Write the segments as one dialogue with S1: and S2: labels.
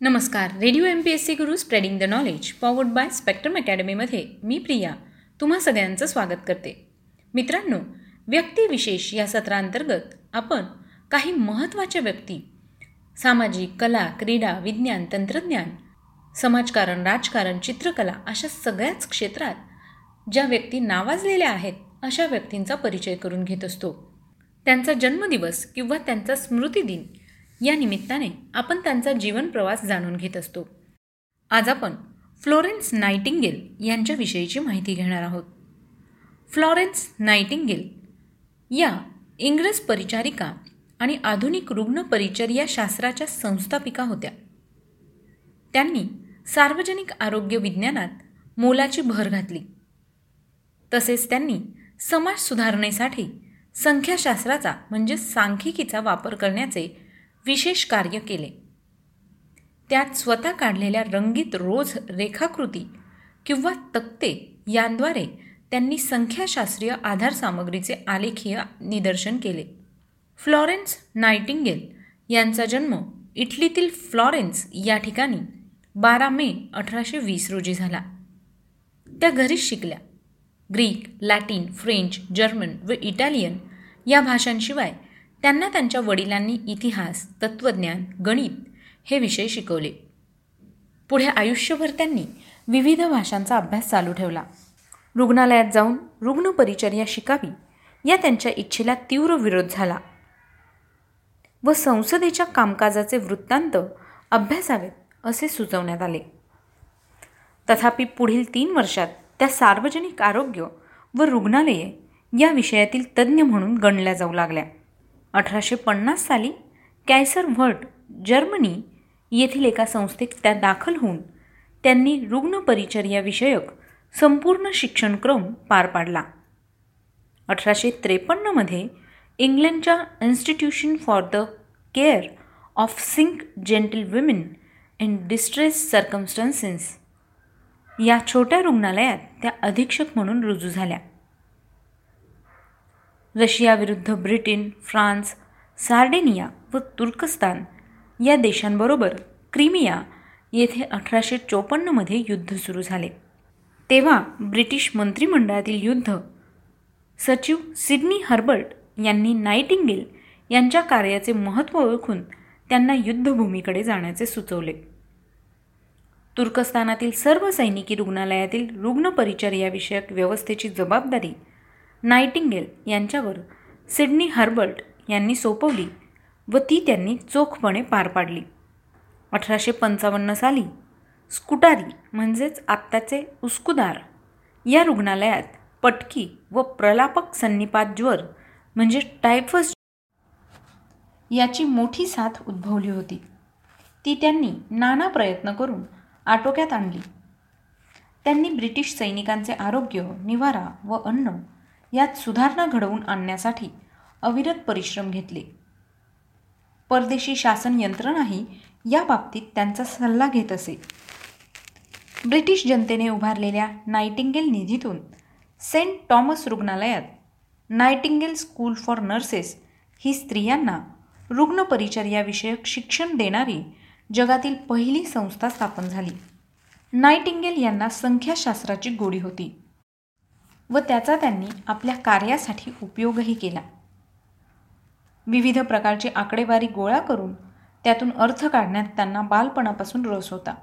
S1: नमस्कार. Radio M P S C Guru spreading the knowledge powered by spectrum अकॅडमीमध्ये मी प्रिया तुम्हा सगळ्यांचं स्वागत करते. मित्रांनो व्यक्तिविशेष या सत्रांतर्गत आपण काही महत्त्वाच्या व्यक्ती सामाजिक कला क्रीडा विज्ञान तंत्रज्ञान समाजकारण राजकारण चित्रकला अशा सगळ्याच क्षेत्रात ज्या व्यक्ती नावाजलेल्या आहेत अशा व्यक्तींचा परिचय करून घेत असतो. त्यांचा जन्मदिवस किंवा त्यांचा स्मृतिदिन या निमित्ताने आपण त्यांचा जीवन प्रवास जाणून घेत असतो. आज आपण फ्लोरेन्स नायटिंगेल यांच्याविषयीची माहिती घेणार आहोत. फ्लॉरेन्स नायटिंगेल या इंग्रज परिचारिका आणि आधुनिक रुग्ण परिचर्या शास्त्राच्या संस्थापिका होत्या. त्यांनी सार्वजनिक आरोग्य विज्ञानात मोलाची भर घातली. तसेच त्यांनी समाज सुधारणेसाठी संख्याशास्त्राचा म्हणजे सांख्यिकीचा वापर करण्याचे विशेष कार्य केले. त्यात स्वतः काढलेल्या रंगीत रोज रेखाकृती किंवा तक्ते यांद्वारे त्यांनी संख्याशास्त्रीय आधारसामग्रीचे आलेखीय निदर्शन केले. फ्लॉरेन्स नायटिंगेल यांचा जन्म इटलीतील फ्लॉरेन्स या ठिकाणी बारा मे अठराशे वीस रोजी झाला. त्या घरीच शिकल्या. ग्रीक लॅटिन फ्रेंच जर्मन व इटालियन या भाषांशिवाय त्यांना त्यांच्या वडिलांनी इतिहास तत्त्वज्ञान गणित हे विषय शिकवले. पुढे आयुष्यभर त्यांनी विविध भाषांचा अभ्यास चालू ठेवला. रुग्णालयात जाऊन रुग्णपरिचर्या शिकावी या त्यांच्या इच्छेला तीव्र विरोध झाला. व संसदेच्या कामकाजाचे वृत्तांत अभ्यासावेत असे सुचवण्यात आले. तथापि पुढील तीन वर्षात त्या सार्वजनिक आरोग्य व रुग्णालये या विषयातील तज्ज्ञ म्हणून गणल्या जाऊ लागल्या. अठराशे पन्नास साली कॅयसर व्हर्ट जर्मनी येथील एका संस्थेत त्या दाखल होऊन त्यांनी रुग्णपरिचर्याविषयक संपूर्ण शिक्षणक्रम पार पाडला. अठराशे त्रेपन्नमध्ये इंग्लंडच्या institution for the care of sick gentlewomen in distress circumstances या छोट्या रुग्णालयात त्या अधीक्षक म्हणून रुजू झाल्या. रशियाविरुद्ध ब्रिटन फ्रान्स सार्डेनिया व तुर्कस्तान या देशांबरोबर क्रिमिया येथे अठराशे चोपन्नमध्ये युद्ध सुरू झाले. तेव्हा ब्रिटिश मंत्रिमंडळातील युद्ध सचिव सिडनी हर्बर्ट यांनी नाईटिंगेल यांच्या कार्याचे महत्त्व ओळखून त्यांना युद्धभूमीकडे जाण्याचे सुचवले. तुर्कस्तानातील सर्व सैनिकी रुग्णालयातील रुग्णपरिचर्याविषयक व्यवस्थेची जबाबदारी नायटिंगेल यांच्यावर सिडनी हर्बर्ट यांनी सोपवली व ती त्यांनी चोखपणे पार पाडली. अठराशे पंचावन्न साली स्कुटारी म्हणजेच आत्ताचे उस्कुदार या रुग्णालयात पटकी व प्रलापक सन्निपात ज्वर म्हणजे टायफस याची मोठी साथ उद्भवली होती. ती त्यांनी नाना प्रयत्न करून आटोक्यात आणली. त्यांनी ब्रिटिश सैनिकांचे आरोग्य निवारा व अन्न यात सुधारणा घडवून आणण्यासाठी अविरत परिश्रम घेतले. परदेशी शासन यंत्रणाही या बाबतीत त्यांचा सल्ला घेत असे. ब्रिटिश जनतेने उभारलेल्या नायटिंगेल निधीतून सेंट टॉमस रुग्णालयात नायटिंगेल स्कूल फॉर नर्सेस ही स्त्रियांना रुग्णपरिचर्याविषयक शिक्षण देणारी जगातील पहिली संस्था स्थापन झाली. नायटिंगेल यांना संख्याशास्त्राची गोडी होती. व त्याचा त्यांनी आपल्या कार्यासाठी उपयोगही केला. विविध प्रकारची आकडेवारी गोळा करून त्यातून अर्थ काढण्यात त्यांना बालपणापासून रस होता.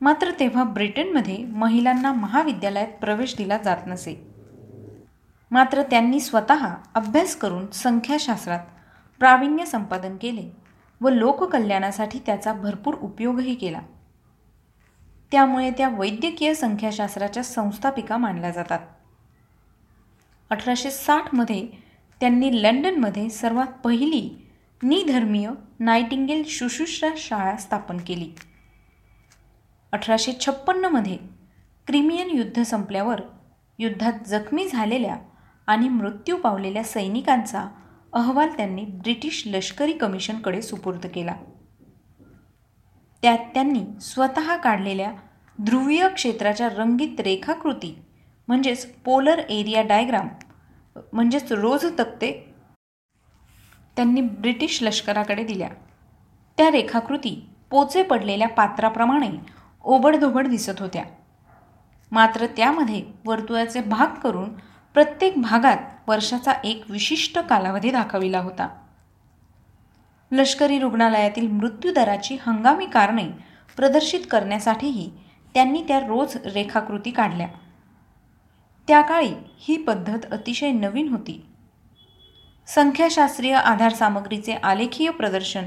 S1: मात्र तेव्हा ब्रिटनमध्ये महिलांना महाविद्यालयात प्रवेश दिला जात नसे. मात्र त्यांनी स्वतः अभ्यास करून संख्याशास्त्रात प्रावीण्य संपादन केले व लोककल्याणासाठी त्याचा भरपूर उपयोगही केला. त्यामुळे त्या वैद्यकीय संख्याशास्त्राच्या संस्थापिका मानल्या जातात. अठराशे साठमध्ये त्यांनी लंडनमध्ये सर्वात पहिली निधर्मीय नायटिंगेल शुश्रूषा शाळा स्थापन केली. अठराशे छप्पन्नमध्ये क्रिमियन युद्ध संपल्यावर युद्धात जखमी झालेल्या आणि मृत्यू पावलेल्या सैनिकांचा अहवाल त्यांनी ब्रिटिश लष्करी कमिशनकडे सुपूर्द केला. त्यात त्यांनी स्वतः काढलेल्या ध्रुवीय क्षेत्राच्या रंगीत रेखाकृती म्हणजेच पोलर एरिया डायग्राम म्हणजेच रोज तक्ते त्यांनी ब्रिटिश लष्कराकडे दिल्या. त्या रेखाकृती पोचे पडलेल्या पात्राप्रमाणे ओबडधोबड दिसत होत्या. मात्र त्यामध्ये वर्तुळाचे भाग करून प्रत्येक भागात वर्षाचा एक विशिष्ट कालावधी दाखविला होता. लष्करी रुग्णालयातील मृत्यूदराची हंगामी कारणे प्रदर्शित करण्यासाठीही त्यांनी त्या रोज रेखाकृती काढल्या. त्या काळी ही पद्धत अतिशय नवीन होती. संख्याशास्त्रीय आधारसामग्रीचे आलेखीय प्रदर्शन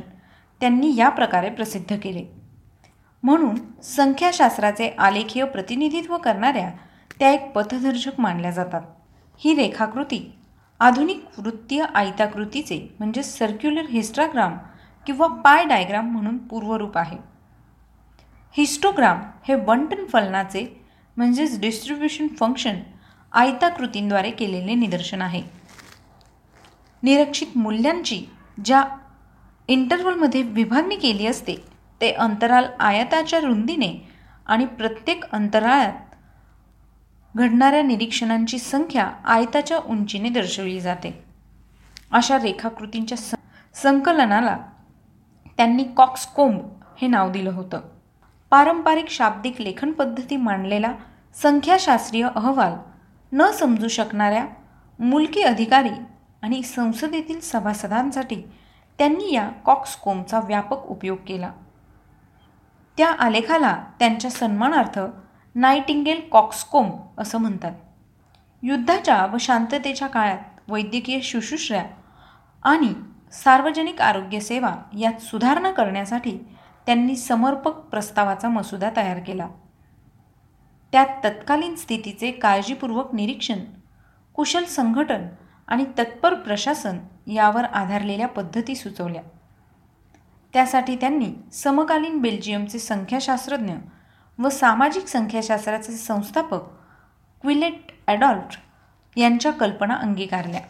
S1: त्यांनी या प्रकारे प्रसिद्ध केले. म्हणून संख्याशास्त्राचे आलेखीय प्रतिनिधित्व करणाऱ्या त्या एक पथदर्शक मानल्या जातात. ही रेखाकृती आधुनिक वृत्तीय आयताकृतीचे म्हणजे सर्क्युलर हिस्टाग्राम किंवा पाय डायग्राम म्हणून पूर्वरूप आहे. हिस्टोग्राम हे बंटन फलनाचे म्हणजेच डिस्ट्रीब्युशन फंक्शन आयताकृतींद्वारे केलेले निदर्शन आहे. निरीक्षित मूल्यांची ज्या इंटरवलमध्ये विभागणी केली असते ते अंतराल आयताच्या रुंदीने आणि प्रत्येक अंतराळात घडणाऱ्या निरीक्षणांची संख्या आयताच्या उंचीने दर्शवली जाते. अशा रेखाकृतींच्या संकलनाला त्यांनी कॉक्सकोंब हे नाव दिलं होतं. पारंपरिक शाब्दिक लेखन पद्धती मांडलेला संख्याशास्त्रीय अहवाल न समजू शकणाऱ्या मुलकी अधिकारी आणि संसदेतील सभासदांसाठी त्यांनी या कॉक्सकोमचा व्यापक उपयोग केला. त्या आलेखाला त्यांच्या सन्मानार्थ नायटिंगेल कॉक्सकोम असं म्हणतात. युद्धाच्या व शांततेच्या काळात वैद्यकीय शुश्रूषा आणि सार्वजनिक आरोग्यसेवा यात सुधारणा करण्यासाठी त्यांनी समर्पक प्रस्तावाचा मसुदा तयार केला. त्यात तत्कालीन स्थितीचे काळजीपूर्वक निरीक्षण कुशल संघटन आणि तत्पर प्रशासन यावर आधारलेल्या पद्धती सुचवल्या. त्यासाठी त्यांनी समकालीन बेल्जियमचे संख्याशास्त्रज्ञ व सामाजिक संख्याशास्त्राचे संस्थापक क्विलेट ॲडॉल्ट यांच्या कल्पना अंगीकारल्या.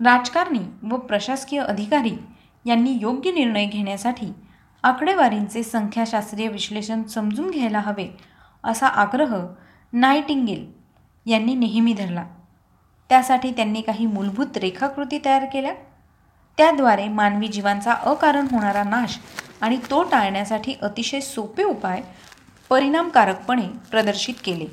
S1: राजकारणी व प्रशासकीय अधिकारी यांनी योग्य निर्णय घेण्यासाठी आकडेवारींचे संख्याशास्त्रीय विश्लेषण समजून घ्यायला हवे असा आग्रह नायटिंगेल यांनी नेहमी धरला. त्यासाठी त्यांनी काही मूलभूत रेखाकृती तयार केल्या. त्याद्वारे मानवी जीवांचा अकारण होणारा नाश आणि तो टाळण्यासाठी अतिशय सोपे उपाय परिणामकारकपणे प्रदर्शित केले.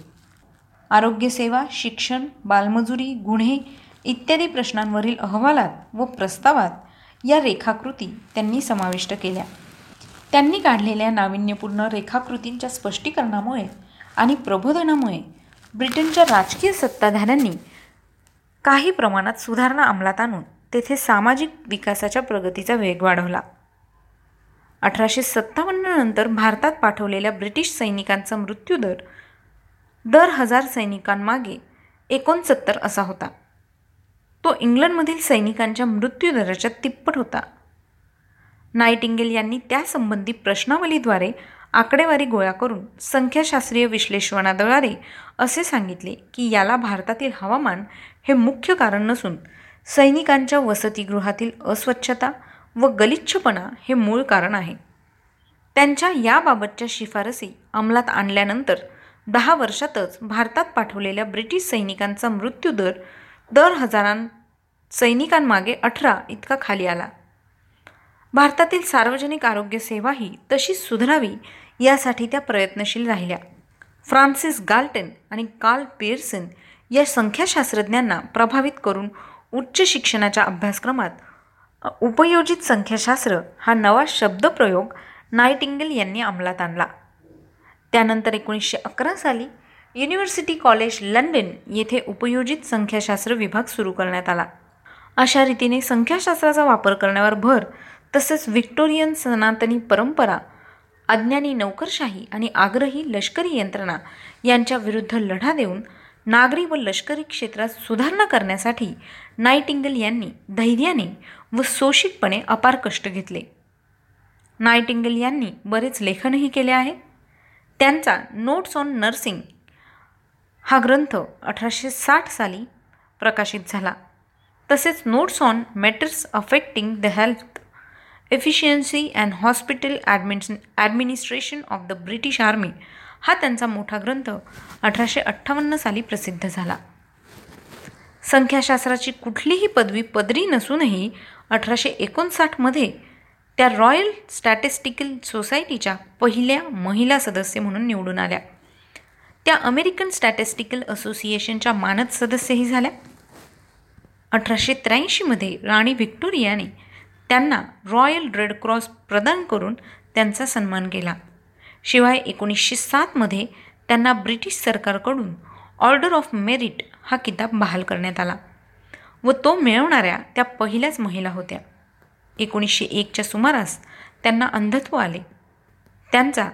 S1: आरोग्यसेवा शिक्षण बालमजुरी गुन्हे इत्यादी प्रश्नांवरील अहवालात व प्रस्तावात या रेखाकृती त्यांनी समाविष्ट केल्या. त्यांनी काढलेल्या नाविन्यपूर्ण रेखाकृतींच्या स्पष्टीकरणामुळे आणि प्रबोधनामुळे ब्रिटनच्या राजकीय सत्ताधाऱ्यांनी काही प्रमाणात सुधारणा अंमलात आणून तेथे सामाजिक विकासाच्या प्रगतीचा वेग वाढवला. अठराशे सत्तावन्न नंतर भारतात पाठवलेल्या ब्रिटिश सैनिकांचा मृत्यूदर दर हजार सैनिकांमागे एकोणसत्तर असा होता. तो इंग्लंडमधील सैनिकांच्या मृत्यूदराच्या तिप्पट होता. नाईटिंगेल यांनी त्यासंबंधी प्रश्नावलीद्वारे आकडेवारी गोळा करून संख्याशास्त्रीय विश्लेषणाद्वारे असे सांगितले की याला भारतातील हवामान हे मुख्य कारण नसून सैनिकांच्या वसतिगृहातील अस्वच्छता व गलिच्छपणा हे मूळ कारण आहे. त्यांच्या याबाबतच्या शिफारसी अंमलात आणल्यानंतर दहा वर्षातच भारतात पाठवलेल्या ब्रिटिश सैनिकांचा मृत्यूदर दर हजारां सैनिकांमागे अठरा इतका खाली आला. भारतातील सार्वजनिक आरोग्य सेवाही तशीच सुधारावी यासाठी त्या प्रयत्नशील राहिल्या. फ्रान्सिस गाल्टन आणि कार्ल पिअर्सन या संख्याशास्त्रज्ञांना प्रभावित करून उच्च शिक्षणाच्या अभ्यासक्रमात उपयोजित संख्याशास्त्र हा नवा शब्दप्रयोग नाईटिंगल यांनी अंमलात आणला. त्यानंतर एकोणीसशे अकरा साली युनिव्हर्सिटी कॉलेज लंडन येथे उपयोजित संख्याशास्त्र विभाग सुरू करण्यात आला. अशा रीतीने संख्याशास्त्राचा वापर करण्यावर भर तसेच व्हिक्टोरियन सनातनी परंपरा अज्ञानी नौकरशाही आणि आग्रही लष्करी यंत्रणा यांच्या विरुद्ध लढा देऊन नागरी व लष्करी क्षेत्रात सुधारणा करण्यासाठी नाईटिंगल यांनी धैर्याने व सोशिकपणे अपार कष्ट घेतले. नाईटिंगल यांनी बरेच लेखनही केले आहे. त्यांचा नोट्स ऑन नर्सिंग हा ग्रंथ अठराशे साठ साली प्रकाशित झाला. तसेच notes on matters affecting the health efficiency and hospital admin administration of the British army हा त्यांचा मोठा ग्रंथ अठराशे अठ्ठावन्न साली प्रसिद्ध झाला. संख्याशास्त्राची कुठलीही पदवी पदरी नसूनही अठराशे एकोणसाठमध्ये त्या रॉयल स्टॅटिस्टिकल सोसायटीच्या पहिल्या महिला सदस्य म्हणून निवडून आल्या. त्या अमेरिकन स्टॅटिस्टिकल असोसिएशनच्या मानद सदस्यही झाल्या. अठराशे त्र्याऐंशीमध्ये राणी व्हिक्टोरियाने त्यांना रॉयल रेड क्रॉस प्रदान करून त्यांचा सन्मान केला. शिवाय एकोणीसशे सातमध्ये त्यांना ब्रिटिश सरकारकडून ऑर्डर ऑफ मेरिट हा किताब बहाल करण्यात आला. व तो मिळवणाऱ्या त्या पहिल्याच महिला होत्या. एकोणीसशे एकच्या सुमारास त्यांना अंधत्व आले. त्यांचा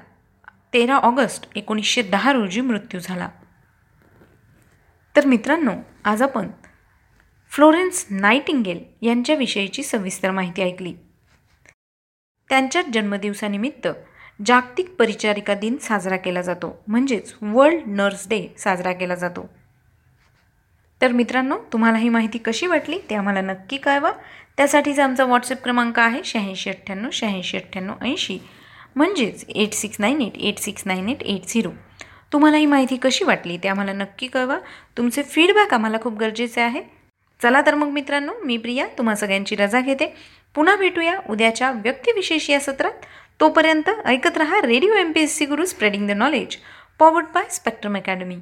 S1: तेरा ऑगस्ट एकोणीसशे दहा रोजी मृत्यू झाला. तर मित्रांनो आज आपण फ्लोरेन्स नाईटिंगेल यांच्याविषयीची सविस्तर माहिती ऐकली. त्यांच्या जन्मदिवसानिमित्त जागतिक परिचारिका दिन साजरा केला जातो. म्हणजेच वर्ल्ड नर्स डे साजरा केला जातो. तर मित्रांनो तुम्हाला ही माहिती कशी वाटली ते आम्हाला नक्की कळवा. त्यासाठीचा आमचा व्हॉट्सअप क्रमांक आहे शहाऐंशी अठ्ठ्याण्णव शहाऐंशी अठ्ठ्याण्णव ऐंशी. म्हणजेच eight six nine eight eight six nine eight eight zero तुम्हाला ही माहिती कशी वाटली ते आम्हाला नक्की कळवा. तुमचे फीडबॅक आम्हाला खूप गरजेचे आहे. चला तर मग मित्रांनो मी प्रिया तुम्हा सगळ्यांची रजा घेते. पुन्हा भेटूया उद्याच्या व्यक्तिविशेष या सत्रात. तोपर्यंत ऐकत रहा radio M P S C Guru spreading the knowledge powered by Spectrum Academy